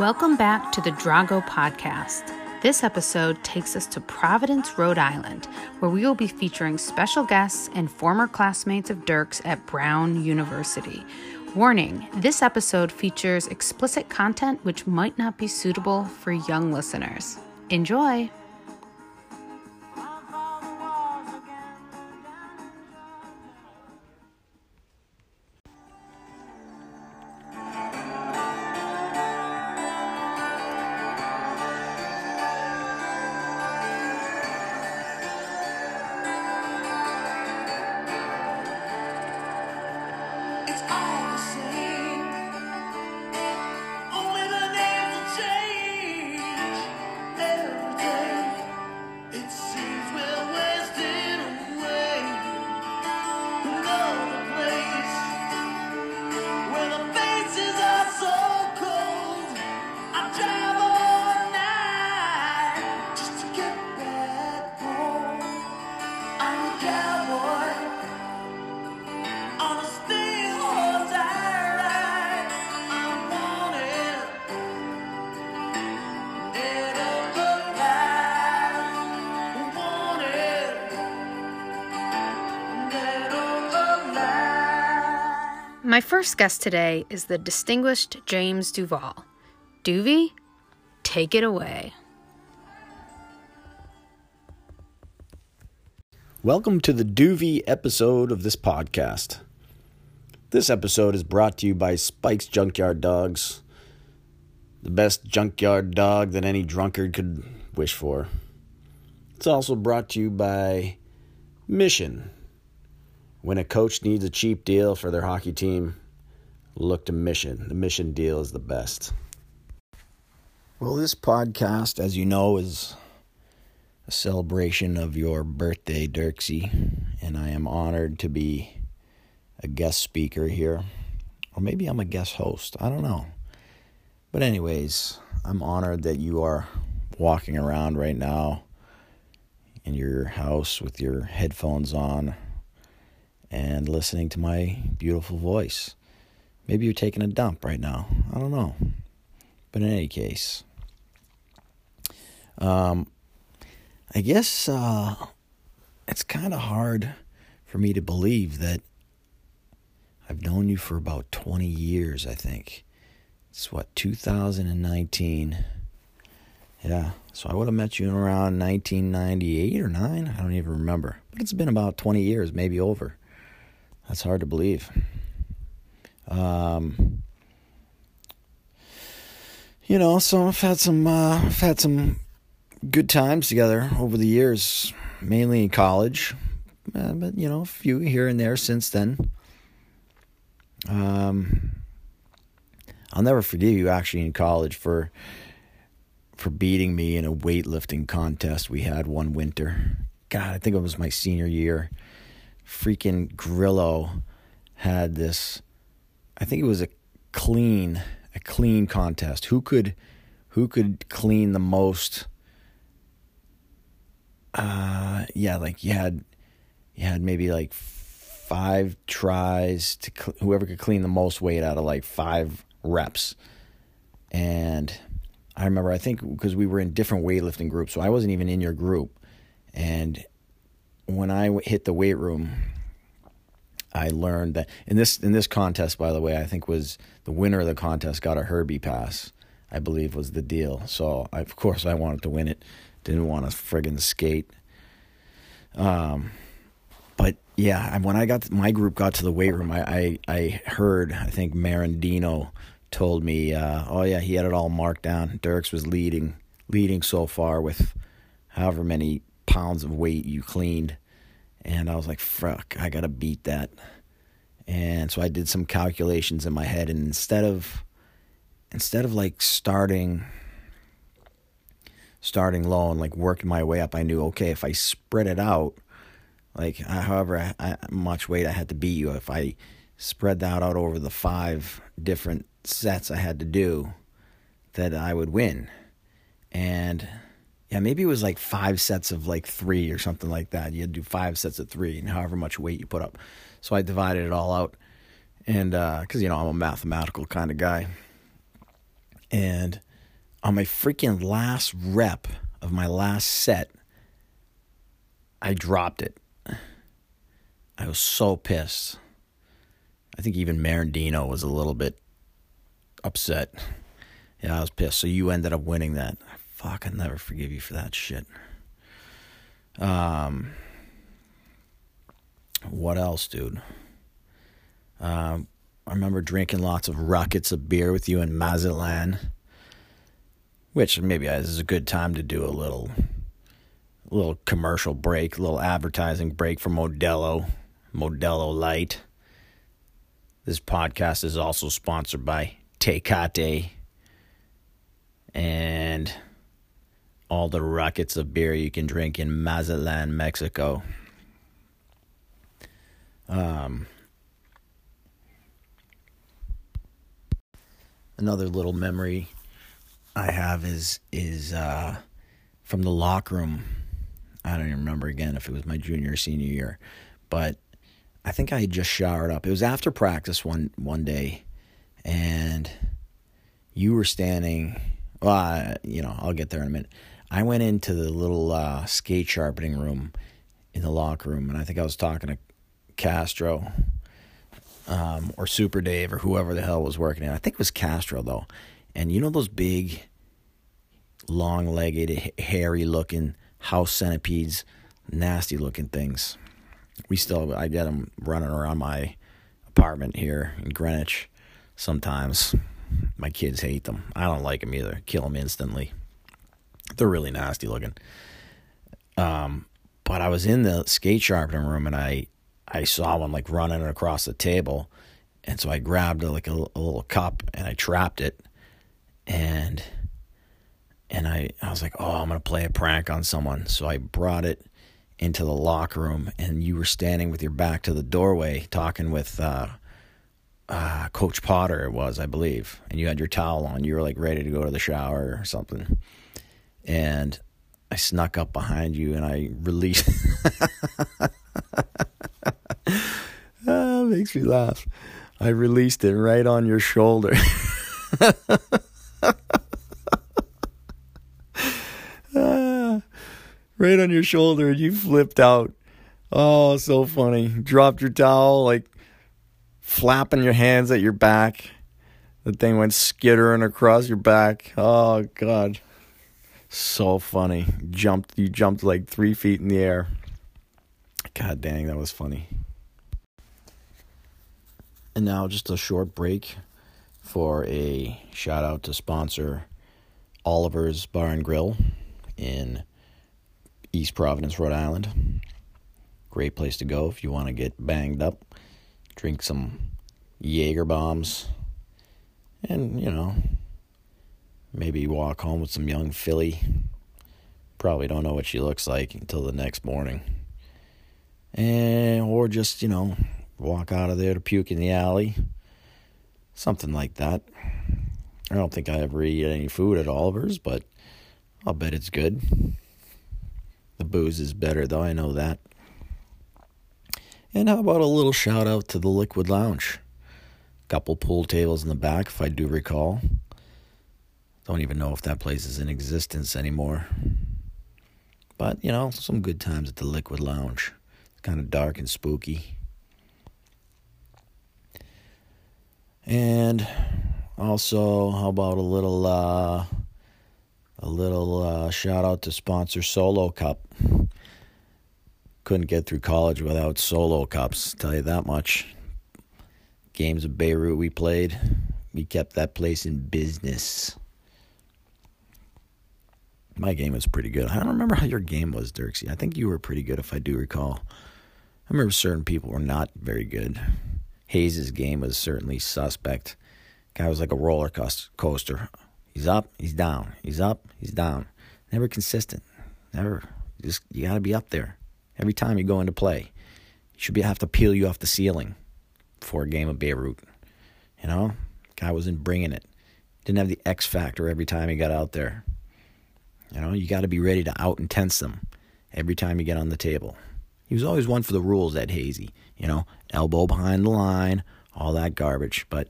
Welcome back to the Drago Podcast. This episode takes us to Providence, Rhode Island, where we will be featuring special guests and former classmates of Dirk's at Brown University. Warning this episode features explicit content which might not be suitable for young listeners. Enjoy! First guest today is the distinguished James Duval. Duvie, take it away. Welcome to the Duvie episode of this podcast. This episode is brought to you by Spike's Junkyard Dogs, the best junkyard dog that any drunkard could wish for. It's also brought to you by Mission. When a coach needs a cheap deal for their hockey team, look to Mission. The Mission deal is the best. Well, this podcast, as you know, is a celebration of your birthday, Dirksy, and I am honored to be a guest speaker here. Or maybe I'm a guest host. I don't know. But, anyways, I'm honored that you are walking around right now in your house with your headphones on and listening to my beautiful voice. Maybe you're taking a dump right now. I don't know. But in any case, um, I guess uh, it's kind of hard for me to believe that I've known you for about 20 years, I think. It's what, 2019? Yeah, so I would have met you in around 1998 or 9. I don't even remember. But it's been about 20 years, maybe over. That's hard to believe. Um, you know, so I've had some, uh, I've had some good times together over the years, mainly in college, uh, but you know, a few here and there since then. Um, I'll never forgive you actually in college for for beating me in a weightlifting contest we had one winter. God, I think it was my senior year. Freaking Grillo had this. I think it was a clean, a clean contest. Who could, who could clean the most? uh yeah like you had you had maybe like five tries to cl- whoever could clean the most weight out of like five reps and i remember i think because we were in different weightlifting groups so i wasn't even in your group and when i hit the weight room i learned that in this in this contest by the way i think was the winner of the contest got a herbie pass i believe was the deal so I, of course i wanted to win it didn't want to friggin' skate. Um, but yeah, when I got to, my group got to the weight room, I, I, I heard I think Marandino told me, uh, oh yeah, he had it all marked down. Dirks was leading leading so far with however many pounds of weight you cleaned, and I was like, fuck, I gotta beat that. And so I did some calculations in my head, and instead of instead of like starting starting low and like working my way up, I knew okay if I spread it out, like uh, however I, I, much weight I had to beat you, if I spread that out over the five different sets I had to do, that I would win. And yeah, maybe it was like five sets of like three or something like that. You had to do five sets of three, and however much weight you put up. So I divided it all out, and because uh, you know I'm a mathematical kind of guy, And on my freaking last rep of my last set, I dropped it. I was so pissed. I think even Marandino was a little bit upset. Yeah, I was pissed. So you ended up winning that. Fuck, I'll never forgive you for that shit. Um, what else, dude? Um, I remember drinking lots of rockets of beer with you in Mazatlan, which maybe is a good time to do a little, little commercial break, a little advertising break for Modelo, Modelo Light. This podcast is also sponsored by Tecate and all the rockets of beer you can drink in Mazatlan, Mexico. Um, another little memory I have is is uh, from the locker room. I don't even remember again if it was my junior or senior year, but I think I had just showered up. It was after practice one one day, and you were standing. Well, I, you know, I'll get there in a minute. I went into the little uh, skate sharpening room in the locker room, and I think I was talking to Castro um, or Super Dave or whoever the hell was working in. I think it was Castro though. And you know those big, long-legged, hairy looking house centipedes, nasty looking things. We still, I get them running around my apartment here in Greenwich. Sometimes my kids hate them. I don't like them either. Kill them instantly. They're really nasty looking. Um, but I was in the skate sharpening room and I I saw one like running across the table, and so I grabbed like a, a little cup and I trapped it, and and I I was like, oh, I'm gonna play a prank on someone. So I brought it into the locker room, and you were standing with your back to the doorway talking with. Uh, uh, Coach Potter, it was, I believe, and you had your towel on. You were like ready to go to the shower or something. And I snuck up behind you and I released. ah, makes me laugh. I released it right on your shoulder. ah, right on your shoulder, and you flipped out. Oh, so funny. Dropped your towel, like flapping your hands at your back. The thing went skittering across your back. Oh, God. So funny. Jumped, you jumped like three feet in the air. God dang, that was funny. And now just a short break for a shout out to sponsor Oliver's Bar and Grill in East Providence, Rhode Island. Great place to go if you want to get banged up, drink some Jaeger bombs, and you know, maybe walk home with some young filly. Probably don't know what she looks like until the next morning. And or just, you know, walk out of there to puke in the alley. Something like that. I don't think I ever eat any food at Oliver's, but I'll bet it's good. The booze is better though, I know that. And how about a little shout out to the Liquid Lounge? Couple pool tables in the back, if I do recall. Don't even know if that place is in existence anymore. But, you know, some good times at the Liquid Lounge. It's kind of dark and spooky. And also, how about a little uh a little uh, shout out to sponsor Solo Cup. Couldn't get through college without Solo Cups, tell you that much. Games of Beirut we played, we kept that place in business. My game was pretty good. I don't remember how your game was, Dirksy. I think you were pretty good, if I do recall. I remember certain people were not very good. Hayes's game was certainly suspect. Guy was like a roller coaster. He's up, he's down. He's up, he's down. Never consistent. Never. Just you got to be up there every time you go into play. You should be have to peel you off the ceiling for a game of Beirut. You know, guy wasn't bringing it. Didn't have the X factor every time he got out there. You know, you got to be ready to out intense them every time you get on the table. He was always one for the rules, that Hazy. You know, elbow behind the line, all that garbage. But,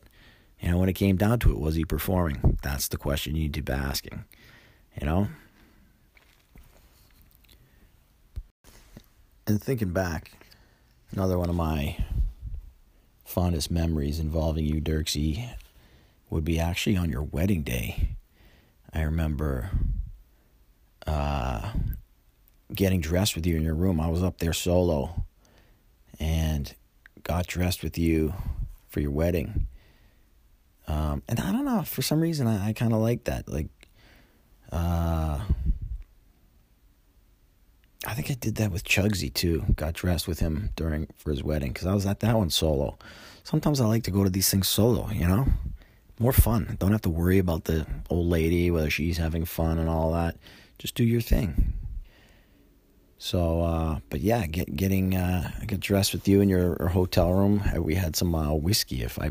You know, when it came down to it, was he performing? That's the question you need to be asking. You know? And thinking back, another one of my fondest memories involving you, Dirksy, would be actually on your wedding day. I remember uh, getting dressed with you in your room. I was up there solo and got dressed with you for your wedding. Um, and I don't know, for some reason, I, I kind of like that. Like, uh, I think I did that with Chugsy too. Got dressed with him during for his wedding because I was at that one solo. Sometimes I like to go to these things solo, you know, more fun. Don't have to worry about the old lady whether she's having fun and all that. Just do your thing. So, uh, but yeah, get, getting uh, get dressed with you in your, your hotel room. We had some uh, whiskey, if I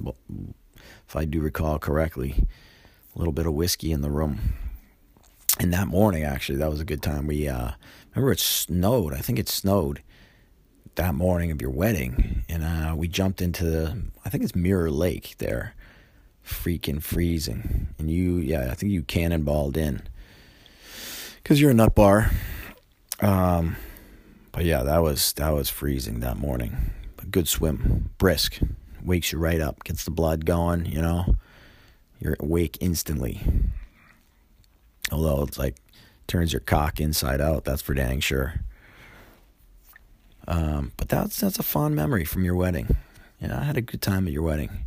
if I do recall correctly, a little bit of whiskey in the room. And that morning, actually, that was a good time. We uh, remember it snowed. I think it snowed that morning of your wedding, and uh, we jumped into the. I think it's Mirror Lake there, freaking freezing. And you, yeah, I think you cannonballed in because you're a nut bar. Um, but yeah, that was that was freezing that morning. But good swim, brisk, wakes you right up, gets the blood going. You know, you're awake instantly. Although it's like turns your cock inside out. That's for dang sure. Um, but that's that's a fond memory from your wedding. You know, I had a good time at your wedding.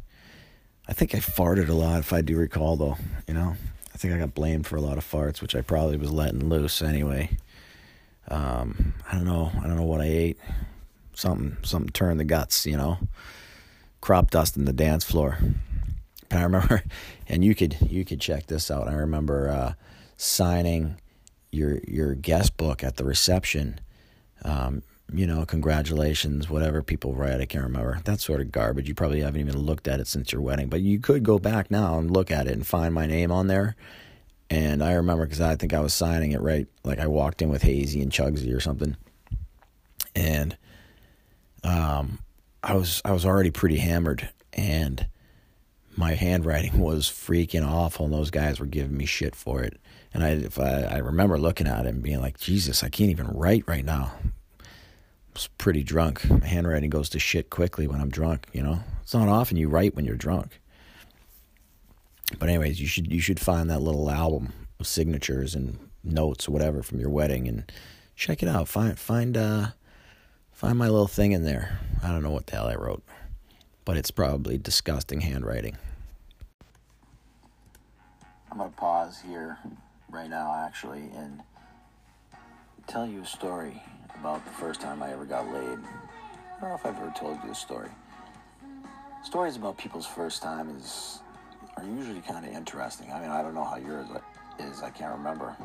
I think I farted a lot, if I do recall, though. You know, I think I got blamed for a lot of farts, which I probably was letting loose anyway. Um, I don't know. I don't know what I ate. Something, something turned the guts. You know, crop dust in the dance floor. I remember, and you could you could check this out. I remember uh, signing your your guest book at the reception. Um, you know, congratulations, whatever people write. I can't remember. That sort of garbage. You probably haven't even looked at it since your wedding, but you could go back now and look at it and find my name on there. And I remember because I think I was signing it right, like I walked in with Hazy and Chugsy or something, and um, I was I was already pretty hammered, and my handwriting was freaking awful, and those guys were giving me shit for it. And I, if I, I remember looking at it and being like, Jesus, I can't even write right now. Pretty drunk. My handwriting goes to shit quickly when I'm drunk. You know, it's not often you write when you're drunk. But anyways, you should you should find that little album of signatures and notes or whatever from your wedding and check it out. Find find uh find my little thing in there. I don't know what the hell I wrote, but it's probably disgusting handwriting. I'm gonna pause here right now, actually, and tell you a story about the first time I ever got laid. I don't know if I've ever told you this story. Stories about people's first time is are usually kind of interesting. I mean, I don't know how yours is. I can't remember.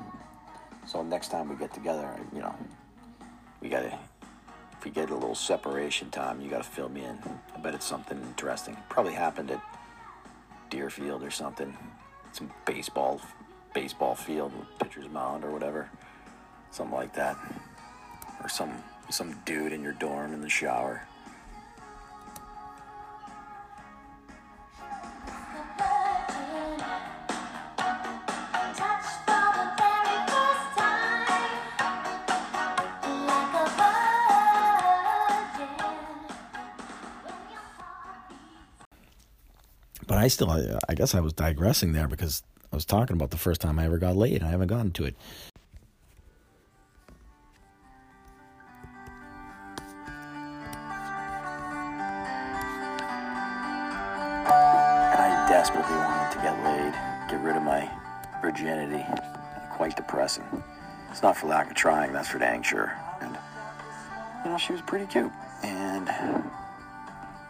So next time we get together, you know, we gotta. If we get a little separation time, you gotta fill me in. I bet it's something interesting. Probably happened at Deerfield or something. Some baseball, baseball field pitcher's mound or whatever, something like that. Or some some dude in your dorm in the shower. But I still, I, guess I was digressing there because I was talking about the first time I ever got laid. I haven't gotten to it. And, you know, she was pretty cute. And,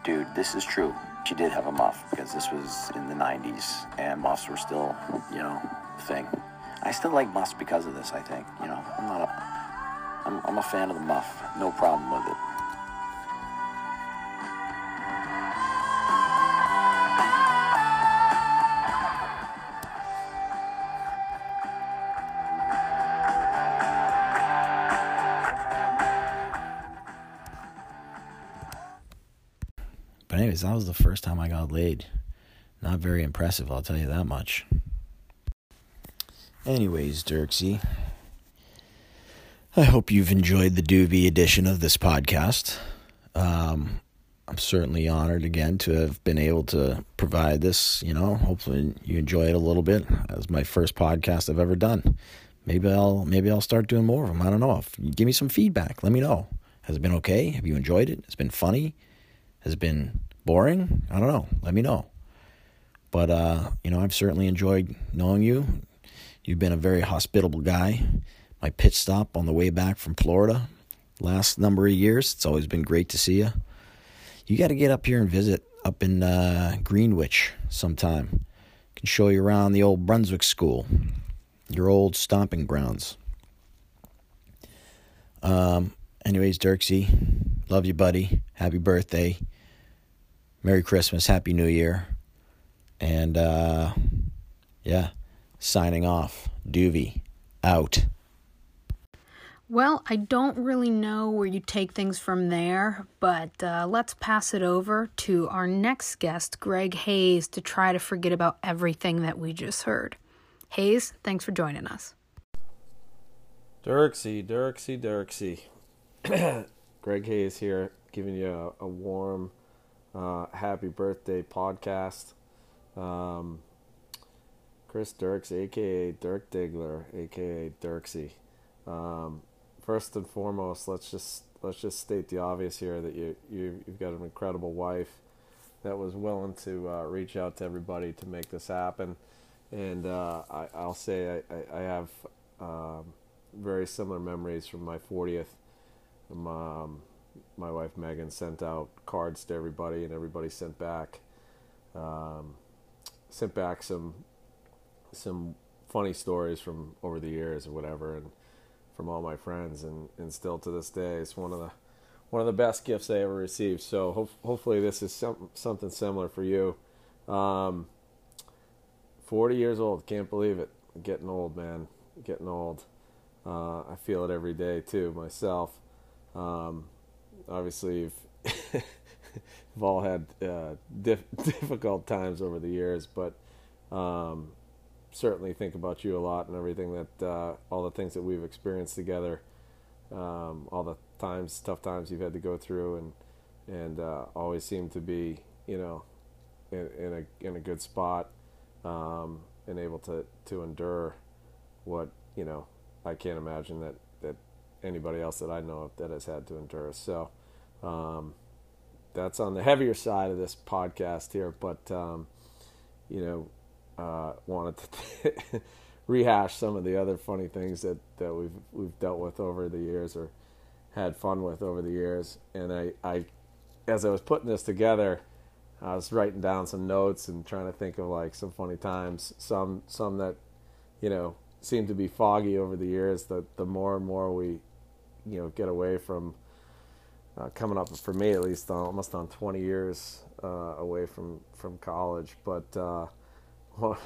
dude, this is true. She did have a muff because this was in the 90s and muffs were still, you know, thing. I still like muffs because of this, I think. You know, I'm not a, I'm, I'm a fan of the muff. No problem with it. Anyways, that was the first time I got laid. Not very impressive, I'll tell you that much. Anyways, Dirksy, I hope you've enjoyed the Doobie edition of this podcast. Um, I'm certainly honored again to have been able to provide this. You know, hopefully you enjoy it a little bit. As my first podcast I've ever done. Maybe I'll maybe I'll start doing more of them. I don't know. If give me some feedback, let me know. Has it been okay? Have you enjoyed it? It's it been funny? Has it been boring? I don't know. Let me know. But uh, you know, I've certainly enjoyed knowing you. You've been a very hospitable guy. My pit stop on the way back from Florida last number of years. It's always been great to see you. You got to get up here and visit up in uh, Greenwich sometime. Can show you around the old Brunswick School, your old stomping grounds. Um. Anyways, Dirksy, love you, buddy. Happy birthday. Merry Christmas. Happy New Year. And uh, yeah, signing off. Doovie out. Well, I don't really know where you take things from there, but uh, let's pass it over to our next guest, Greg Hayes, to try to forget about everything that we just heard. Hayes, thanks for joining us. Dirksy, Dirksy, Dirksy. Greg Hayes here, giving you a, a warm, uh, happy birthday podcast. Um, Chris Dirks, aka Dirk Diggler, aka Dirksy. Um, first and foremost, let's just let's just state the obvious here that you, you you've got an incredible wife that was willing to uh, reach out to everybody to make this happen. And uh, I, I'll say I, I, I have um, very similar memories from my 40th. Um, my wife Megan sent out cards to everybody, and everybody sent back um, sent back some some funny stories from over the years or whatever, and from all my friends, and, and still to this day, it's one of the one of the best gifts I ever received. So ho- hopefully this is some, something similar for you. Um, Forty years old, can't believe it. Getting old, man. Getting old. Uh, I feel it every day too myself. Um, obviously, you've, you've all had uh, dif- difficult times over the years, but um, certainly think about you a lot and everything that uh, all the things that we've experienced together, um, all the times, tough times you've had to go through, and and uh, always seem to be, you know, in, in a in a good spot, um, and able to to endure what you know. I can't imagine that anybody else that I know of that has had to endure. So. Um, that's on the heavier side of this podcast here, but um, you know, uh, wanted to rehash some of the other funny things that, that we've we've dealt with over the years or had fun with over the years. And I, I, as I was putting this together, I was writing down some notes and trying to think of like some funny times. Some some that, you know, seem to be foggy over the years. The the more and more we, you know, get away from. Uh, coming up for me at least, almost on 20 years uh, away from from college, but. Uh,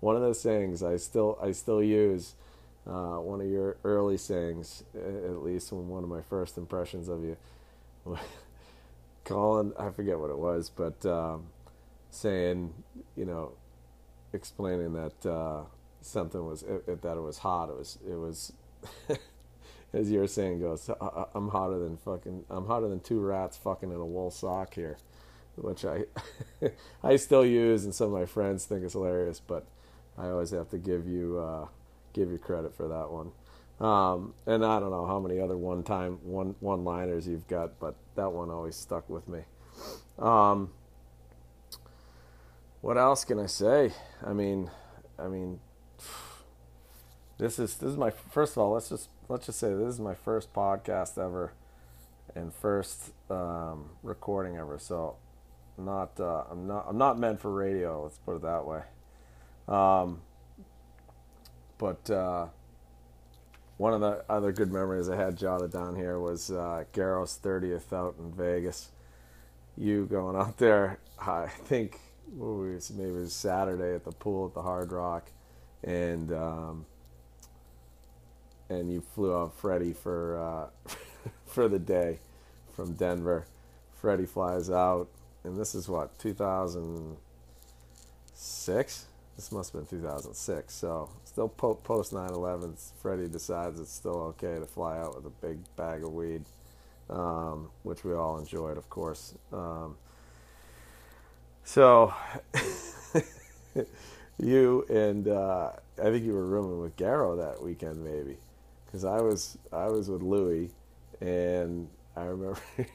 one of those sayings I still I still use. Uh, one of your early sayings, at least one of my first impressions of you. Colin, I forget what it was, but um, saying, you know, explaining that uh, something was it, that it was hot. It was it was, as your saying goes, I'm hotter than fucking I'm hotter than two rats fucking in a wool sock here which I I still use, and some of my friends think it's hilarious. But I always have to give you uh, give you credit for that one. Um, and I don't know how many other one time one one liners you've got, but that one always stuck with me. Um, what else can I say? I mean, I mean, this is this is my first of all. Let's just let's just say this is my first podcast ever, and first um, recording ever. So not uh, I'm not I'm not meant for radio. Let's put it that way. Um, but uh, one of the other good memories I had jotted down here was uh, Garrow's 30th out in Vegas. You going out there? I think was, maybe it was Saturday at the pool at the Hard Rock, and um, and you flew out Freddie for uh, for the day from Denver. Freddie flies out and this is what 2006. This must have been 2006. So still po- post 9/11. Freddie decides it's still okay to fly out with a big bag of weed, um, which we all enjoyed, of course. Um, so you and uh, I think you were rooming with Garrow that weekend, maybe, because I was I was with Louie, and I remember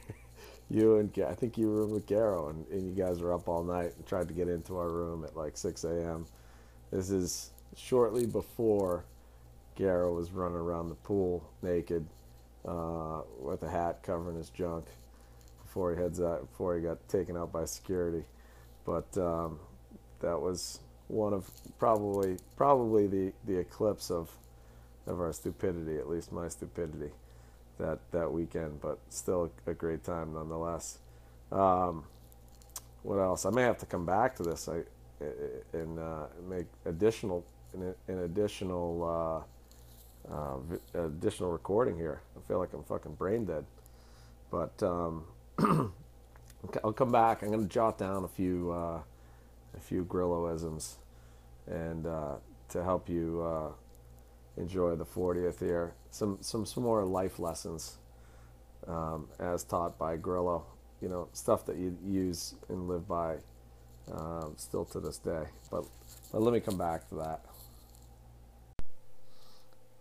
you and I think you were with Garrow, and, and you guys were up all night and tried to get into our room at like 6 a.m. This is shortly before Garrow was running around the pool naked uh, with a hat covering his junk before he heads out before he got taken out by security. But um, that was one of probably probably the, the eclipse of of our stupidity, at least my stupidity that that weekend. But still a great time nonetheless. Um, what else? I may have to come back to this. I and uh, make additional an, an additional uh, uh, additional recording here. I feel like I'm fucking brain dead, but um, I'll come back. I'm gonna jot down a few uh, a few Grilloisms and uh, to help you uh, enjoy the 40th year. Some some some more life lessons um, as taught by Grillo. You know stuff that you use and live by um, still to this day. But but let me come back to that.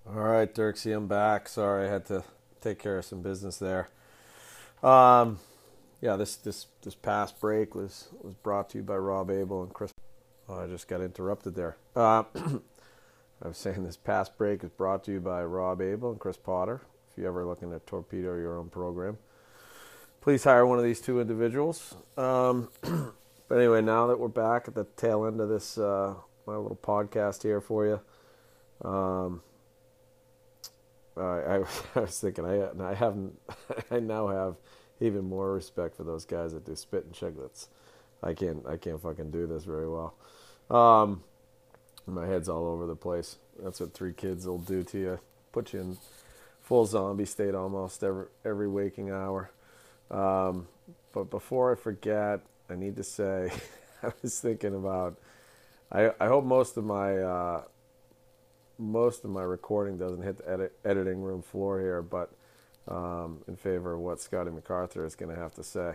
All right, Dirksy, I'm back. Sorry, I had to take care of some business there. Um, yeah, this this this past break was was brought to you by Rob Abel and Chris. Oh, I just got interrupted there. Uh, I was saying this past break is brought to you by Rob Abel and Chris Potter. If you're ever looking to torpedo your own program, please hire one of these two individuals. Um, but anyway, now that we're back at the tail end of this, uh, my little podcast here for you. Um, I, I, I was thinking I I haven't I now have even more respect for those guys that do Spittin' Chiclets. I can't I can't fucking do this very well. Um, my head's all over the place. That's what three kids will do to you. Put you in full zombie state almost every every waking hour. Um, but before I forget, I need to say I was thinking about. I I hope most of my uh, most of my recording doesn't hit the edit, editing room floor here, but um, in favor of what Scotty MacArthur is going to have to say.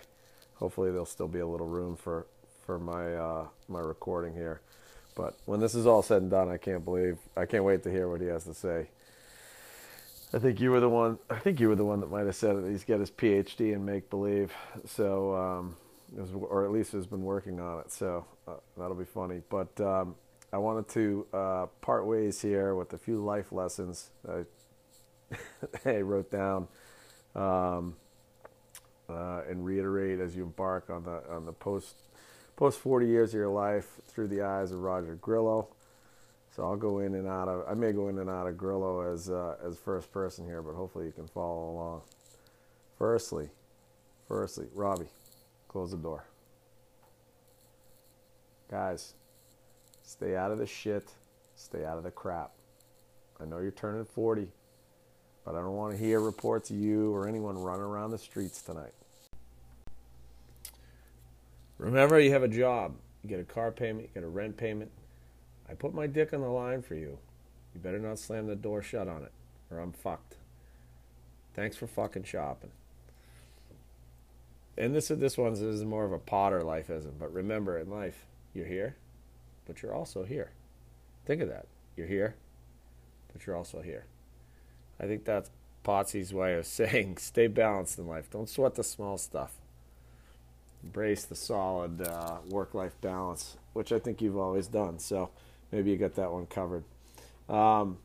Hopefully, there'll still be a little room for for my uh, my recording here. But when this is all said and done, I can't believe I can't wait to hear what he has to say. I think you were the one. I think you were the one that might have said that he's got his PhD in make believe. So, um, was, or at least has been working on it. So uh, that'll be funny. But um, I wanted to uh, part ways here with a few life lessons I, I wrote down um, uh, and reiterate as you embark on the on the post post 40 years of your life through the eyes of Roger Grillo. So I'll go in and out of I may go in and out of Grillo as uh, as first person here, but hopefully you can follow along. Firstly, firstly, Robbie, close the door. Guys, stay out of the shit, stay out of the crap. I know you're turning 40, but I don't want to hear reports of you or anyone running around the streets tonight. Remember, you have a job. You get a car payment, you get a rent payment. I put my dick on the line for you. You better not slam the door shut on it, or I'm fucked. Thanks for fucking shopping. And this this one's this is more of a Potter lifeism, but remember in life, you're here, but you're also here. Think of that. You're here, but you're also here. I think that's Potsy's way of saying stay balanced in life. Don't sweat the small stuff. Embrace the solid uh, work life balance, which I think you've always done. So maybe you got that one covered. Um,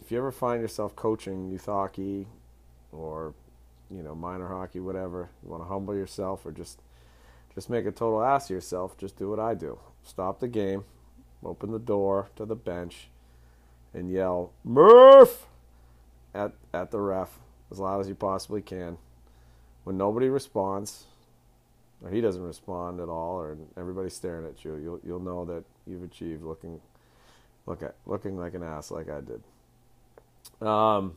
if you ever find yourself coaching youth hockey or you know minor hockey, whatever, you want to humble yourself or just just make a total ass of yourself, just do what I do. Stop the game, open the door to the bench, and yell Murph at at the ref as loud as you possibly can. When nobody responds, or he doesn't respond at all, or everybody's staring at you, you'll you'll know that you've achieved looking look at looking like an ass like I did. Um,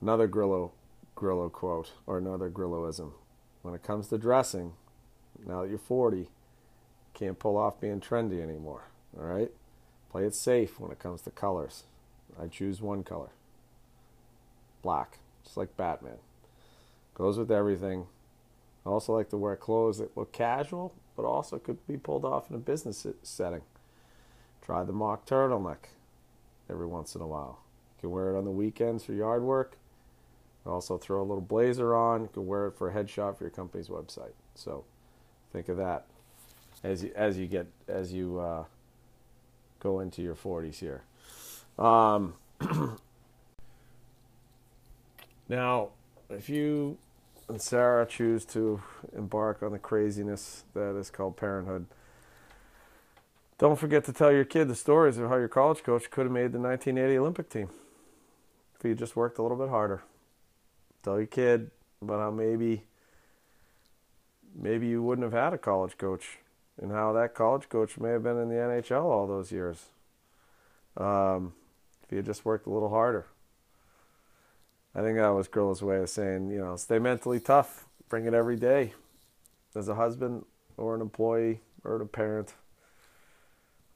another Grillo Grillo quote or another Grilloism. When it comes to dressing, now that you're 40, can't pull off being trendy anymore. All right? Play it safe when it comes to colors. I choose one color black, just like Batman. Goes with everything. I also like to wear clothes that look casual, but also could be pulled off in a business setting. Try the mock turtleneck every once in a while. You can wear it on the weekends for yard work. Also throw a little blazer on. You can wear it for a headshot for your company's website. So think of that as you as you get as you uh, go into your 40s here. Um, now, if you and Sarah choose to embark on the craziness that is called parenthood, don't forget to tell your kid the stories of how your college coach could have made the 1980 Olympic team if he just worked a little bit harder. Tell your kid about how maybe maybe you wouldn't have had a college coach and how that college coach may have been in the NHL all those years um, if you just worked a little harder. I think that was Grillo's way of saying, you know, stay mentally tough, bring it every day as a husband or an employee or a parent.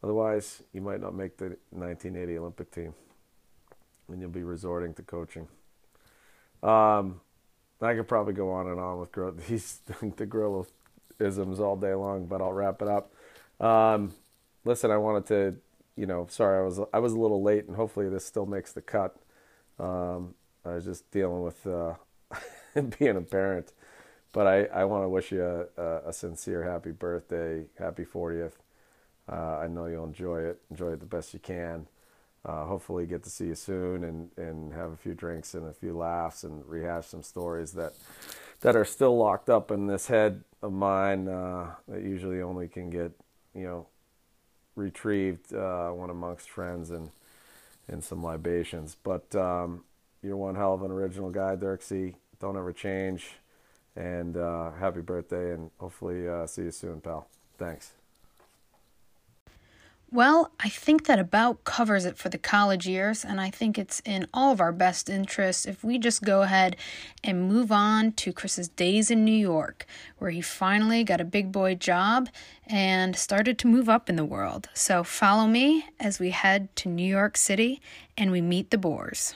Otherwise, you might not make the 1980 Olympic team and you'll be resorting to coaching. Um, I could probably go on and on with gro- these the gorilla isms all day long, but I'll wrap it up. Um, listen, I wanted to, you know, sorry I was I was a little late, and hopefully this still makes the cut. Um, I was just dealing with uh, being a parent, but I, I want to wish you a, a, sincere happy birthday, happy 40th. Uh, I know you'll enjoy it, enjoy it the best you can. Uh, hopefully, get to see you soon and, and have a few drinks and a few laughs and rehash some stories that that are still locked up in this head of mine uh, that usually only can get you know retrieved uh, when amongst friends and and some libations. But um, you're one hell of an original guy, Dirksy. Don't ever change. And uh, happy birthday, and hopefully uh, see you soon, pal. Thanks. Well, I think that about covers it for the college years, and I think it's in all of our best interests if we just go ahead and move on to Chris's days in New York, where he finally got a big boy job and started to move up in the world. So follow me as we head to New York City and we meet the Boers.